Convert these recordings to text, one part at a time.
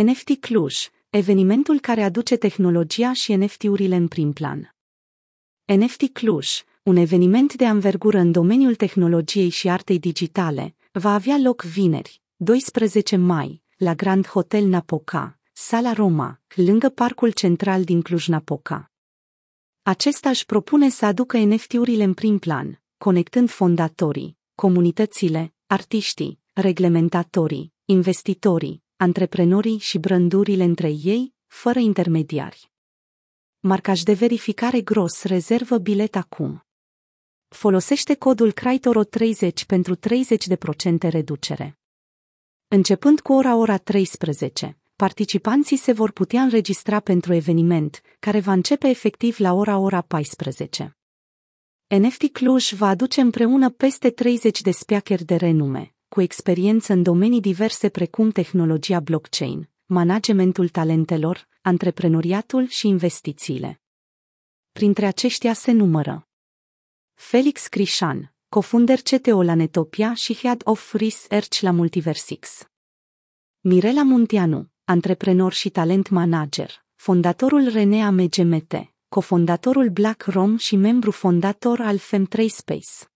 NFT Cluj, evenimentul care aduce tehnologia și NFT-urile în prim plan. NFT Cluj, un eveniment de anvergură în domeniul tehnologiei și artei digitale, va avea loc vineri, 12 mai, la Grand Hotel Napoca, Sala Roma, lângă Parcul Central din Cluj-Napoca. Acesta își propune să aducă NFT-urile în prim plan, conectând fondatorii, comunitățile, artiștii, reglementatorii, investitorii, antreprenorii și brandurile între ei, fără intermediari. Marcaj de verificare gros rezervă bilet acum. Folosește codul CRAITORO30 pentru 30% reducere. Începând cu ora ora 13, participanții se vor putea înregistra pentru eveniment, care va începe efectiv la ora ora 14. NFT Cluj va aduce împreună peste 30 de speakeri de renume, cu experiență în domenii diverse precum tehnologia blockchain, managementul talentelor, antreprenoriatul și investițiile. Printre aceștia se numără Felix Crișan, cofunder CTO la Netopia și Head of Research la Multiversix. Mirela Munteanu, antreprenor și talent manager, fondatorul Renea MGMT, cofondatorul Black Rom și membru fondator al Fem3 Space.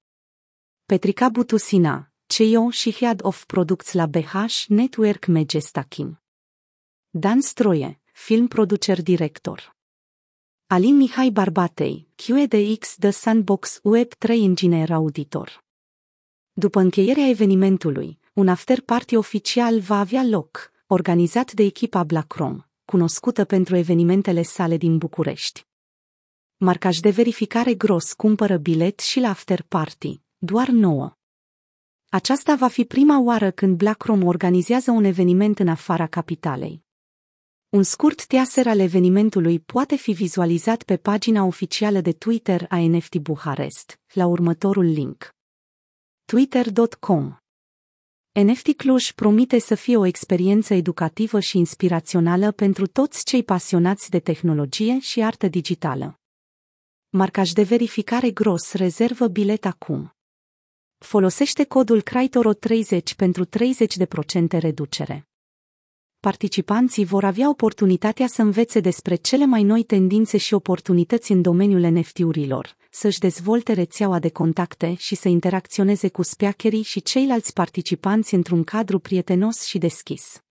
Petrica Butusina, CEO și Head of Products la BH Network Megestakim. Dan Stroie, film producer director. Alin Mihai Barbatei, QEDX The Sandbox Web 3 Engineer Auditor. După încheierea evenimentului, un after party oficial va avea loc, organizat de echipa Blackrom, cunoscută pentru evenimentele sale din București. Marcaj de verificare gros cumpără bilet și la after party, doar 9. Aceasta va fi prima oară când BlackRock organizează un eveniment în afara capitalei. Un scurt teaser al evenimentului poate fi vizualizat pe pagina oficială de Twitter a NFT Buharest, la următorul link. twitter.com NFT Cluj promite să fie o experiență educativă și inspirațională pentru toți cei pasionați de tehnologie și artă digitală. Marcaj de verificare gros rezervă bilet acum. Folosește codul CRAITORO30 pentru 30% reducere. Participanții vor avea oportunitatea să învețe despre cele mai noi tendințe și oportunități în domeniul NFT-urilor, să-și dezvolte rețeaua de contacte și să interacționeze cu speakerii și ceilalți participanți într-un cadru prietenos și deschis.